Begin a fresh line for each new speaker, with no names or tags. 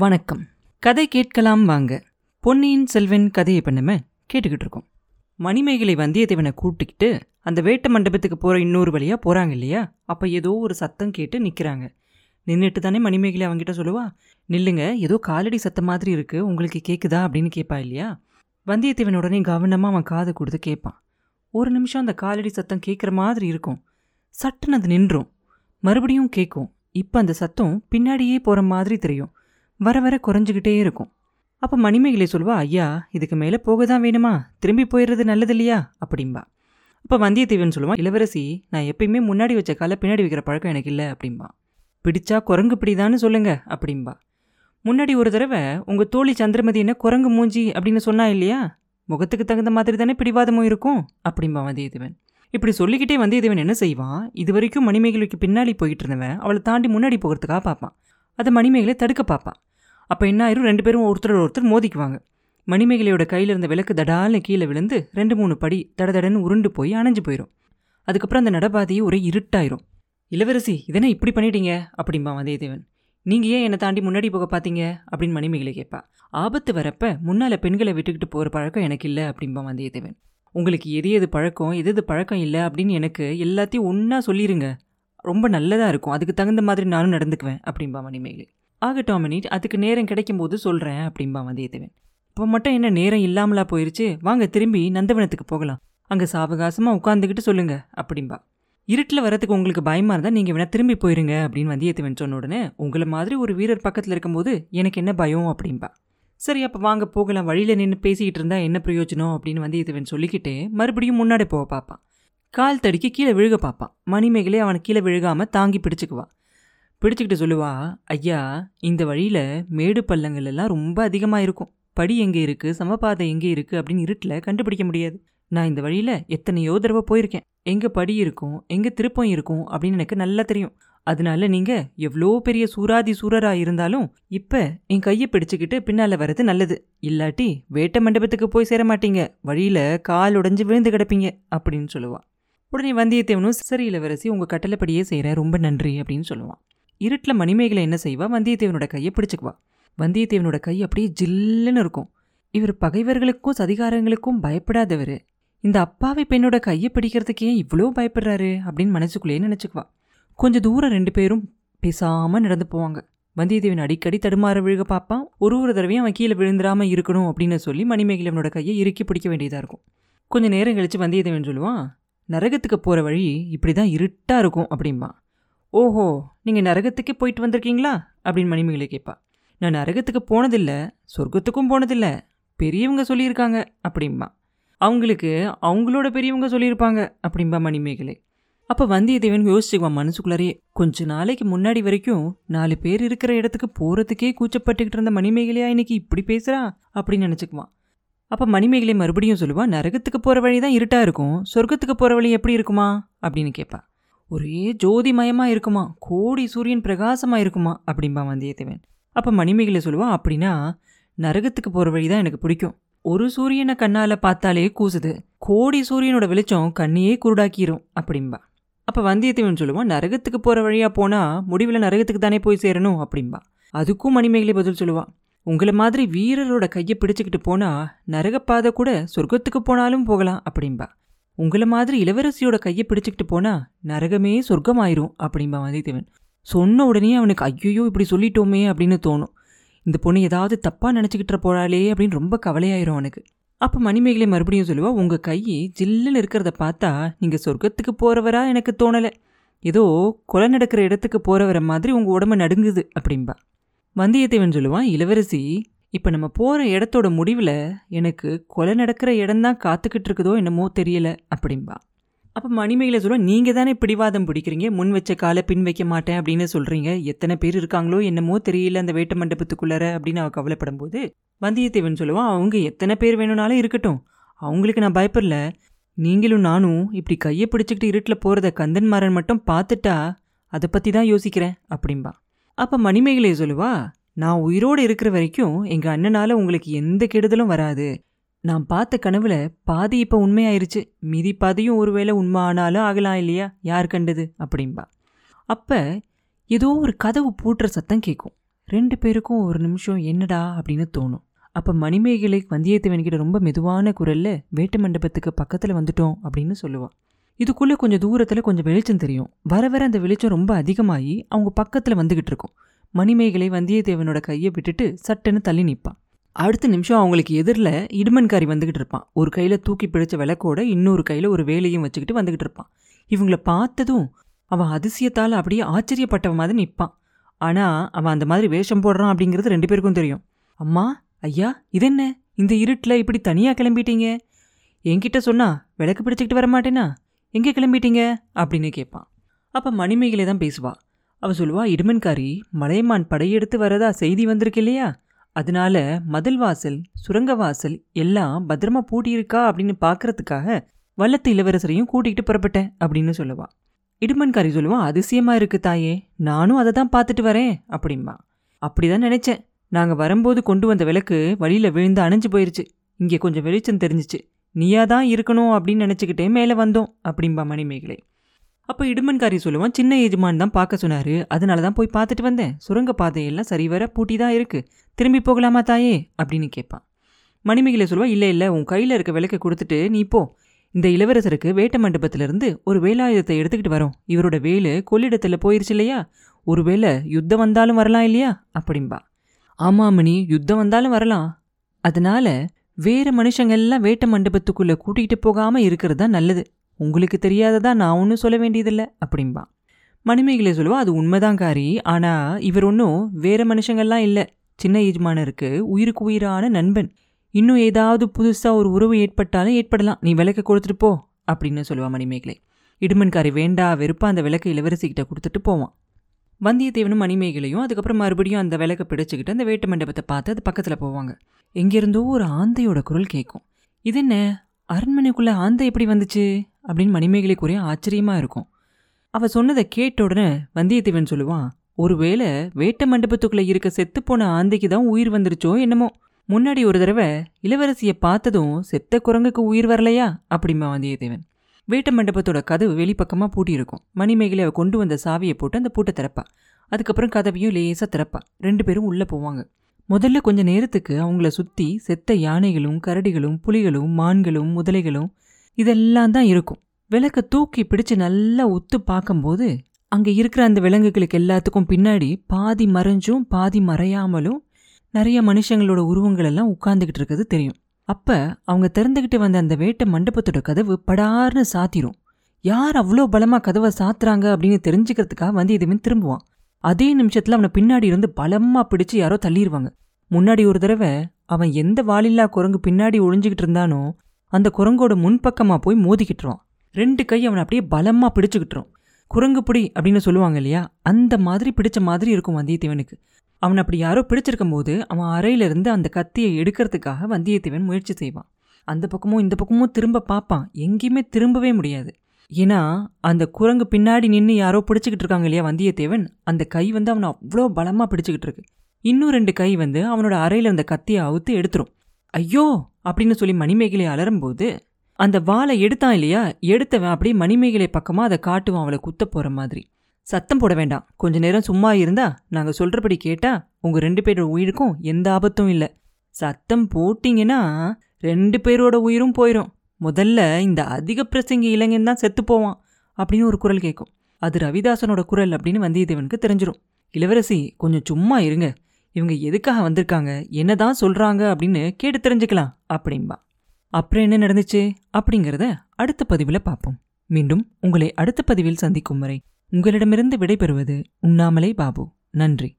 வணக்கம். கதை கேட்கலாம் வாங்க. பொன்னியின் செல்வன் கதையை பண்ணும கேட்டுக்கிட்டு இருக்கோம். மணிமேகலை வந்தியத்தேவனை கூப்பிட்டுக்கிட்டு அந்த வேட்ட மண்டபத்துக்கு போகிற இன்னொரு வழியாக போகிறாங்க இல்லையா? அப்போ ஏதோ ஒரு சத்தம் கேட்டு நிற்கிறாங்க நின்றுட்டு தானே மணிமேகலை அவங்ககிட்ட சொல்லுவா? நில்லுங்க ஏதோ காலடி சத்தம் மாதிரி இருக்குது உங்களுக்கு கேட்குதா அப்படின்னு கேட்பா இல்லையா? வந்தியத்தேவன் உடனே கவனமாக அவன் காதை கொடுத்து கேட்பான் ஒரு நிமிஷம் அந்த காலடி சத்தம் கேட்குற மாதிரி இருக்கும். சட்டுன்னு அது நின்றும். மறுபடியும் கேட்கும் இப்போ அந்த சத்தம் பின்னாடியே போகிற மாதிரி தெரியும். வர வர குறைஞ்சிக்கிட்டே இருக்கும். அப்போ மணிமேகலை சொல்வா ஐயா இதுக்கு மேலே போக தான் வேணுமா? திரும்பி போயிடுறது நல்லது இல்லையா அப்படிம்பா. அப்போ வந்தியத்தேவன் சொல்லுவான் இளவரசி நான் எப்பயுமே முன்னாடி வச்ச காலை பின்னாடி வைக்கிற பழக்கம் எனக்கு இல்லை அப்படிம்பா. பிடிச்சா குரங்கு பிடிதான்னு சொல்லுங்க அப்படிம்பா. முன்னாடி ஒரு தடவை உங்கள் தோழி சந்திரமதி என்ன குரங்கு மூஞ்சி அப்படின்னு சொன்னா இல்லையா? முகத்துக்கு தகுந்த மாதிரி தானே பிடிவாதமும் இருக்கும் அப்படிம்பா வந்தியத்தேவன். இப்படி சொல்லிக்கிட்டே வந்தியத்தேவன் என்ன செய்வான்? இது வரைக்கும் மணிமேகலைக்கு பின்னாடி போயிட்டு இருந்தவன் அவளை தாண்டி முன்னாடி போகிறதுக்காக பார்ப்பான். அதை மணிமேகலை தடுக்க பார்ப்பான். அப்போ என்ன ஆயிரும்? ரெண்டு பேரும் ஒருத்தர் ஒருத்தர் மோதிக்குவாங்க. மணிமேகலையோட கையில் இருந்த விளக்கு தடால்னு கீழே விழுந்து ரெண்டு மூணு படி தட தடன்னு உருண்டு போய் அணைஞ்சு போயிடும் அதுக்கப்புறம் அந்த நடபாதையே ஒரே இருட்டாயிரும். இளவரசி இதென்ன இப்படி பண்ணிட்டீங்க? அப்படிம்பா வந்தியத்தேவன். நீங்கள் ஏன் என்னை தாண்டி முன்னாடி போக பார்த்தீங்க அப்படின்னு மணிமேகலை கேட்பா. ஆபத்து வரப்ப முன்னால் பெண்களை விட்டுக்கிட்டு போகிற பழக்கம் எனக்கு இல்லை அப்படிம்பா வந்தியத்தேவன். உங்களுக்கு எது எது பழக்கம் எது எது பழக்கம் இல்லை அப்படின்னு எனக்கு எல்லாத்தையும் ஒன்றா சொல்லிடுங்க ரொம்ப நல்லதாக இருக்கும். அதுக்கு தகுந்த மாதிரி நானும் நடந்துக்குவேன் அப்படிம்பா மணிமேகலை. ஆகட்டும் மினிட் அதுக்கு நேரம் கிடைக்கும்போது சொல்கிறேன் அப்படிம்பா வந்தியத்தேவன். இப்போ மட்டும் என்ன நேரம் இல்லாமலா போயிருச்சு? வாங்க திரும்பி நந்தவனத்துக்கு போகலாம். அங்கே சாவகாசமாக உட்காந்துக்கிட்டு சொல்லுங்க அப்படிம்பா. இருட்டில் வரதுக்கு உங்களுக்கு பயமாக இருந்தால் நீங்கள் வேணால் திரும்பி போயிருங்க அப்படின்னு வந்தியத்தேவன் சொன்ன உடனே உங்களை மாதிரி ஒரு வீரர் பக்கத்தில் இருக்கும்போது எனக்கு என்ன பயம் அப்படிம்பா. சரி அப்போ வாங்க போகலாம். வழியில் நின்று பேசிக்கிட்டு இருந்தால் என்ன பிரயோஜனம் அப்படின்னு வந்தியத்தேவன் சொல்லிக்கிட்டே மறுபடியும் முன்னாடி போக பார்ப்பான். கால் தடிக்கு கீழே விழுக பார்ப்பான். மணிமேகலை அவனை கீழே விழுகாமல் தாங்கி பிடிச்சிக்குவான். பிடிச்சிக்கிட்டு சொல்லுவா ஐயா இந்த வழியில் மேடு பள்ளங்கள் எல்லாம் ரொம்ப அதிகமாக இருக்கும். படி எங்கே இருக்குது சமபாதை எங்கே இருக்குது அப்படின்னு இருட்டில் கண்டுபிடிக்க முடியாது. நான் இந்த வழியில் எத்தனையோ தடவை போயிருக்கேன். எங்கே படி இருக்கும்? எங்கே திருப்பம் இருக்கும்? அப்படின்னு எனக்கு நல்லா தெரியும். அதனால நீங்கள் எவ்வளோ பெரிய சூராதி சூரராக இருந்தாலும் இப்போ என் கையை பிடிச்சிக்கிட்டு பின்னால் வர்றது நல்லது. இல்லாட்டி வேட்ட மண்டபத்துக்கு போய் சேர மாட்டீங்க. வழியில் கால் உடைஞ்சு விழுந்து கிடப்பீங்க அப்படின்னு சொல்லுவான் உடனே வந்தியத்தேவனும் சிசரி இளவரசி உங்கள் கட்டளைப்படியே செய்கிறேன் ரொம்ப நன்றி அப்படின்னு சொல்லுவான் இருட்டில் மணிமேகலை என்ன செய்வா? வந்தியத்தேவனோட கையை பிடிச்சிக்குவா. வந்தியத்தேவனோட கை அப்படியே ஜில்லுன்னு இருக்கும். இவர் பகைவர்களுக்கும் சதிகாரங்களுக்கும் பயப்படாதவர். இந்த அப்பாவி பெண்ணோட கையை பிடிக்கிறதுக்கு ஏன் இவ்வளோ பயப்படுறாரு? அப்படின்னு மனசுக்குள்ளேயே நினச்சிக்குவா. கொஞ்சம் தூரம் ரெண்டு பேரும் பேசாமல் நடந்து போவாங்க. வந்தியத்தேவன் அடிக்கடி தடுமாற விழுக பார்ப்பான். ஒரு ஒரு தடவையும் அவன் கீழே விழுந்துடாமல் இருக்கணும் அப்படின்னு சொல்லி மணிமேகலவனோட கையை இறுக்கி பிடிக்க வேண்டியதாக இருக்கும். கொஞ்சம் நேரம் கழித்து வந்தியத்தேவன் சொல்லுவான் நரகத்துக்கு போகிற வழி இப்படி தான் இருட்டாக இருக்கும் அப்படிம்பா. ஓஹோ நீங்கள் நரகத்துக்கே போயிட்டு வந்திருக்கீங்களா? அப்படின்னு மணிமேகலை கேட்பா நான் நரகத்துக்கு போனதில்லை சொர்க்கத்துக்கும் போனதில்லை பெரியவங்க சொல்லியிருக்காங்க அப்படிம்பா. அவங்களுக்கு அவங்களோட பெரியவங்க சொல்லியிருப்பாங்க அப்படிம்பா மணிமேகலை. அப்போ வந்தியத்தேவன் யோசிச்சுக்குவான் மனசுக்குள்ளாரே கொஞ்ச நாளைக்கு முன்னாடி வரைக்கும் நாலு பேர் இருக்கிற இடத்துக்கு போகிறதுக்கே கூச்சப்பட்டுக்கிட்டு இருந்த மணிமேகலையா இன்னைக்கு இப்படி பேசுகிறா அப்படின்னு நினச்சிக்குவான். அப்போ மணிமேகலை மறுபடியும் சொல்லுவாள் நரகத்துக்கு போகிற வழி தான் இருட்டாக இருக்கும் சொர்க்கத்துக்கு போகிற வழி எப்படி இருக்குமா? அப்படின்னு கேட்பா ஒரே ஜோதிமயமாக இருக்குமா? கோடி சூரியன் பிரகாசமாக இருக்குமா? அப்படிம்பா வந்தியத்தேவன். அப்போ மணிமேகலை சொல்லுவா அப்படின்னா நரகத்துக்கு போகிற வழி தான் எனக்கு பிடிக்கும். ஒரு சூரியனை கண்ணால் பார்த்தாலே கூசுது. கோடி சூரியனோட வெளிச்சம் கண்ணையே குருடாக்கிரும் அப்படிம்பா. அப்போ வந்தியத்தேவன் சொல்லுவான் நரகத்துக்கு போகிற வழியாக போனால் முடிவில் நரகத்துக்கு தானே போய் சேரணும்? அப்படிம்பா. அதுக்கும் மணிமேகலை பதில் சொல்லுவான் உங்களை மாதிரி வீரரோட கையை பிடிச்சிக்கிட்டு போனால் நரகப்பாதை கூட சொர்க்கத்துக்கு போனாலும் போகலாம் அப்படிம்பா. உங்களை மாதிரி இளவரசியோட கையை பிடிச்சிக்கிட்டு போனா நரகமே சொர்க்கமாயிரும் அப்படிம்பா வந்தியத்தேவன் சொன்ன உடனே அவனுக்கு ஐயோ இப்படி சொல்லிட்டோமே அப்படின்னு தோணும். இந்த பொண்ணு ஏதாவது தப்பாக நினச்சிக்கிட்டு போறாளே அப்படின்னு ரொம்ப கவலையாயிரும் அவனுக்கு. அப்போ மணிமேகலை மறுபடியும் சொல்லுவா உங்கள் கை ஜில்லுன்னு இருக்கிறத பார்த்தா நீங்கள் சொர்க்கத்துக்கு போகிறவரா எனக்கு தோணலை. ஏதோ கொலை நடக்கிற இடத்துக்கு போகிறவர மாதிரி உங்கள் உடம்பு நடுங்குது அப்படிம்பா. வந்தியத்தேவன் சொல்லுவான் இளவரசி இப்போ நம்ம போகிற இடத்தோட முடிவில் எனக்கு கொலை நடக்கிற இடம்தான் காத்துக்கிட்டு இருக்குதோ என்னமோ தெரியல அப்படிம்பா. அப்போ மணிமேகலை சொல்ல நீங்கள் தானே பிடிவாதம் பிடிக்கிறீங்க முன் வச்ச காலை பின் வைக்க மாட்டேன் அப்படின்னு சொல்கிறீங்க எத்தனை பேர் இருக்காங்களோ என்னமோ தெரியல அந்த வேட்ட மண்டபத்துக்குள்ளார அப்படின்னு அவள் கவலைப்படும் போது வந்தியத்தேவன் சொல்லுவான் அவங்க எத்தனை பேர் வேணும்னாலும் இருக்கட்டும். அவங்களுக்கு நான் பயப்படல. நீங்களும் நானும் இப்படி கையை பிடிச்சிக்கிட்டு இருட்டில் போகிறத கந்தன்மாரன் மட்டும் பார்த்துட்டா அதை பற்றி தான் யோசிக்கிறேன் அப்படிம்பா. அப்போ மணிமேகலை சொல்லுவா நான் உயிரோடு இருக்கிற வரைக்கும் எங்கள் அண்ணனால் உங்களுக்கு எந்த கெடுதலும் வராது. நான் பார்த்த கனவுல பாதி இப்போ உண்மையாயிருச்சு. மீதி பாதியும் ஒருவேளை உண்மை ஆனாலும் ஆகலாம் இல்லையா? யார் கண்டது? அப்படின்பா அப்போ ஏதோ ஒரு கதவு பூட்டுற சத்தம் கேட்கும் ரெண்டு பேருக்கும் ஒரு நிமிஷம் என்னடா அப்படின்னு தோணும். அப்போ மணிமேகலை வந்தியத்தேவன் கிட்ட ரொம்ப மெதுவான குரலில் வேட்டு மண்டபத்துக்கு பக்கத்தில் வந்துட்டோம் அப்படின்னு சொல்லுவாள் இதுக்குள்ளே கொஞ்சம் தூரத்தில் கொஞ்சம் வெளிச்சம் தெரியும். வர வர அந்த வெளிச்சம் ரொம்ப அதிகமாகி அவங்க பக்கத்தில் வந்துக்கிட்டு இருக்கும். மணிமேகலை வந்தியத்தேவனோட கையை விட்டுட்டு சட்டுன்னு தள்ளி நிற்பான். அடுத்த நிமிஷம் அவங்களுக்கு எதிரில் இடுமன்காரி வந்துகிட்டு இருப்பான். ஒரு கையில் தூக்கி பிடிச்ச விளக்கோட இன்னொரு கையில் ஒரு வேலையும் வச்சுக்கிட்டு வந்துகிட்டு இருப்பான். இவங்களை பார்த்ததும் அவன் அதிசயத்தால் அப்படியே ஆச்சரியப்பட்டவன் மாதிரி நிற்பான். ஆனால் அவன் அந்த மாதிரி வேஷம் போடுறான் அப்படிங்கிறது ரெண்டு பேருக்கும் தெரியும். அம்மா ஐயா இதென்ன? இந்த இருட்டில் இப்படி தனியாக கிளம்பிட்டீங்க? என்கிட்ட சொன்னா விளக்கு பிடிச்சிக்கிட்டு வர மாட்டேனா எங்கே கிளம்பிட்டீங்க? அப்படின்னு கேட்பான். அப்போ மணிமேகலை தான் பேசுவாள் அவ சொல்லுவா இடுமன்காரி மலையமான் படையெடுத்து வரதா செய்தி வந்திருக்கு இல்லையா? அதனால மதில் வாசல் சுரங்க வாசல் எல்லாம் பத்திரமா பூட்டியிருக்கா அப்படின்னு பார்க்கறதுக்காக வல்லத்து இளவரசரையும் கூட்டிகிட்டு புறப்பட்டேன் அப்படின்னு சொல்லுவா. இடுமன்காரி சொல்லுவா அதிசயமா இருக்கு தாயே நானும் அதை தான் பார்த்துட்டு வரேன் அப்படிம்பா. அப்படிதான் நினைச்சேன். நாங்க வரும்போது கொண்டு வந்த விளக்கு வழியில விழுந்து அணைஞ்சு போயிருச்சு. இங்கே கொஞ்சம் வெளிச்சம் தெரிஞ்சிச்சு. நீயா தான் இருக்கணும் அப்படின்னு நினச்சிக்கிட்டே மேலே வந்தோம் அப்படிம்பா மணிமேகலை. அப்போ இடுமன்காரி சொல்லுவான் சின்ன எஜமான் தான் பார்க்க சொன்னாரு. அதனால தான் போய் பார்த்துட்டு வந்தேன். சுரங்க பாதையெல்லாம் சரிவர பூட்டி தான் இருக்கு. திரும்பி போகலாமா தாயே? அப்படின்னு கேட்பான். மணிமேகலை சொல்லுவா இல்லை இல்லை உன் கையில் இருக்க விளக்கை கொடுத்துட்டு நீ போ. இந்த இளவரசருக்கு வேட்ட மண்டபத்திலிருந்து ஒரு வேலாயுதத்தை எடுத்துக்கிட்டு வரோம். இவரோட வேலு கொள்ளிடத்தில் போயிருச்சு இல்லையா? ஒருவேளை யுத்தம் வந்தாலும் வரலாம் இல்லையா? அப்படிம்பா ஆமாம் மணி யுத்தம் வந்தாலும் வரலாம். அதனால வேறு மனுஷங்க எல்லாம் வேட்ட மண்டபத்துக்குள்ளே கூட்டிகிட்டு போகாமல் இருக்கிறது தான் நல்லது. உங்களுக்கு தெரியாததா நான் ஒன்றும் சொல்ல வேண்டியதில்லை அப்படிம்பான் மணிமேகலை சொல்லுவா அது உண்மைதான் காரி. ஆனால் இவர் ஒன்றும் வேறு மனுஷங்கள்லாம் இல்லை. சின்ன எஜமானருக்கு உயிருக்கு உயிரான நண்பன். இன்னும் ஏதாவது புதுசாக ஒரு உறவு ஏற்பட்டாலும் ஏற்படலாம். நீ விளக்க கொடுத்துட்டு போ அப்படின்னு சொல்லுவா மணிமேகலை. இடுமன்காரி வேண்டா வெறுப்பா அந்த விளக்கை இளவரசிக்கிட்ட கொடுத்துட்டு போவான். வந்தியத்தேவனும் மணிமேகலையும் அதுக்கப்புறம் மறுபடியும் அந்த விளக்கை பிடிச்சிக்கிட்டு அந்த வேட்டு மண்டபத்தை பார்த்து அது பக்கத்தில் போவாங்க. எங்கேருந்தோ ஒரு ஆந்தையோட குரல் கேட்கும் இது என்ன? அரண்மனைக்குள்ளே ஆந்தை எப்படி வந்துச்சு? அப்படின்னு மணிமேகலை கூறிய ஆச்சரியமா இருக்கும். அவ சொன்னதை கேட்ட உடனே வந்தியத்தேவன் சொல்லுவான் ஒருவேளை வேட்ட மண்டபத்துக்குள்ள இருக்க செத்துப்போன ஆந்தைக்கு தான் உயிர் வந்துருச்சோ என்னமோ? முன்னாடி ஒரு தடவை இளவரசியை பார்த்ததும் செத்த குரங்குக்கு உயிர் வரலையா? அப்படிமா வந்தியத்தேவன். வேட்ட மண்டபத்தோட கதவு வெளிப்பக்கமாக பூட்டியிருக்கும். மணிமேகலை அவ கொண்டு வந்த சாவியை போட்டு அந்த பூட்டை திறப்பா. அதுக்கப்புறம் கதவையும் லேசாக திறப்பா. ரெண்டு பேரும் உள்ளே போவாங்க. முதல்ல கொஞ்ச நேரத்துக்கு அவங்கள சுற்றி செத்த யானைகளும் கரடிகளும் புலிகளும் மான்களும் முதலைகளும் இதெல்லாம் தான் இருக்கும். விளக்க தூக்கி பிடிச்சு நல்லா ஒத்து பார்க்கும்போது அங்கே இருக்கிற அந்த விலங்குகளுக்கு எல்லாத்துக்கும் பின்னாடி பாதி மறைஞ்சும் பாதி மறையாமலும் நிறைய மனுஷங்களோட உருவங்கள் எல்லாம் உட்கார்ந்துகிட்டு இருக்கிறது தெரியும். அப்போ அவங்க திறந்துகிட்டு வந்த அந்த வேட்டை மண்டபத்தோட கதவு படார்னு சாத்திரும். யார் அவ்வளோ பலமா கதவை சாத்துறாங்க அப்படின்னு தெரிஞ்சுக்கிறதுக்காக வந்து வந்தியத்தேவன் திரும்புவான். அதே நிமிஷத்தில் அவனை பின்னாடி இருந்து பலமாக பிடிச்சு யாரோ தள்ளிடுவாங்க முன்னாடி ஒரு தடவை அவன் எந்த வாலில்லா குரங்கு பின்னாடி ஒழிஞ்சிக்கிட்டு இருந்தானோ அந்த குரங்கோட முன்பக்கமாக போய் மோதிக்கிட்டுருவான் ரெண்டு கை அவனை அப்படியே பலமாக பிடிச்சிக்கிட்டுரும். குரங்கு பிடி அப்படின்னு சொல்லுவாங்க இல்லையா? அந்த மாதிரி பிடிச்ச மாதிரி இருக்கும் வந்தியத்தேவனுக்கு. அவன் அப்படி யாரோ பிடிச்சிருக்கும் போது அவன் அறையிலிருந்து அந்த கத்தியை எடுக்கிறதுக்காக வந்தியத்தேவன் முயற்சி செய்வான். அந்த பக்கமும் இந்த பக்கமும் திரும்ப பார்ப்பான். எங்கேயுமே திரும்பவே முடியாது. ஏன்னா அந்த குரங்கு பின்னாடி நின்று யாரோ பிடிச்சிக்கிட்டு இருக்காங்க இல்லையா வந்தியத்தேவன்? அந்த கை வந்து அவனை அவ்வளோ பலமாக பிடிச்சிக்கிட்டு இருக்கு. இன்னும் ரெண்டு கை வந்து அவனோட அறையில் அந்த கத்தியை அவுத்து எடுத்துரும். ஐயோ! அப்படின்னு சொல்லி மணிமேகலை அலறும்போது அந்த வாளை எடுத்தான் இல்லையா? எடுத்தவன் அப்படியே மணிமேகலை பக்கமாக அதை காட்டுவான் அவளை குத்த போகிற மாதிரி. சத்தம் போட வேண்டாம். கொஞ்ச நேரம் சும்மா இருந்தா நாங்கள் சொல்கிறபடி கேட்டால் உங்கள் ரெண்டு பேரோட உயிருக்கும் எந்த ஆபத்தும் இல்லை. சத்தம் போட்டிங்கன்னா ரெண்டு பேரோட உயிரும் போயிடும் முதல்ல இந்த அதிக பிரசங்கி இளைஞன் தான் செத்து போவான் அப்படின்னு ஒரு குரல் கேட்கும் அது ரவிதாசனோட குரல் அப்படின்னு வந்தியத்தேவனுக்கு தெரிஞ்சிடும் இளவரசி கொஞ்சம் சும்மா இருங்க. இவங்க எதுக்காக வந்திருக்காங்க? என்னதான் சொல்றாங்க அப்படின்னு கேட்டு தெரிஞ்சுக்கலாம் அப்படின்பா. அப்புறம் என்ன நடந்துச்சு? அப்படிங்கிறத அடுத்த பதிவில் பார்ப்போம். மீண்டும் உங்களை அடுத்த பதிவில் சந்திக்கும் வரை உங்களிடமிருந்து விடைபெறுவது உண்ணாமலே பாபு. நன்றி.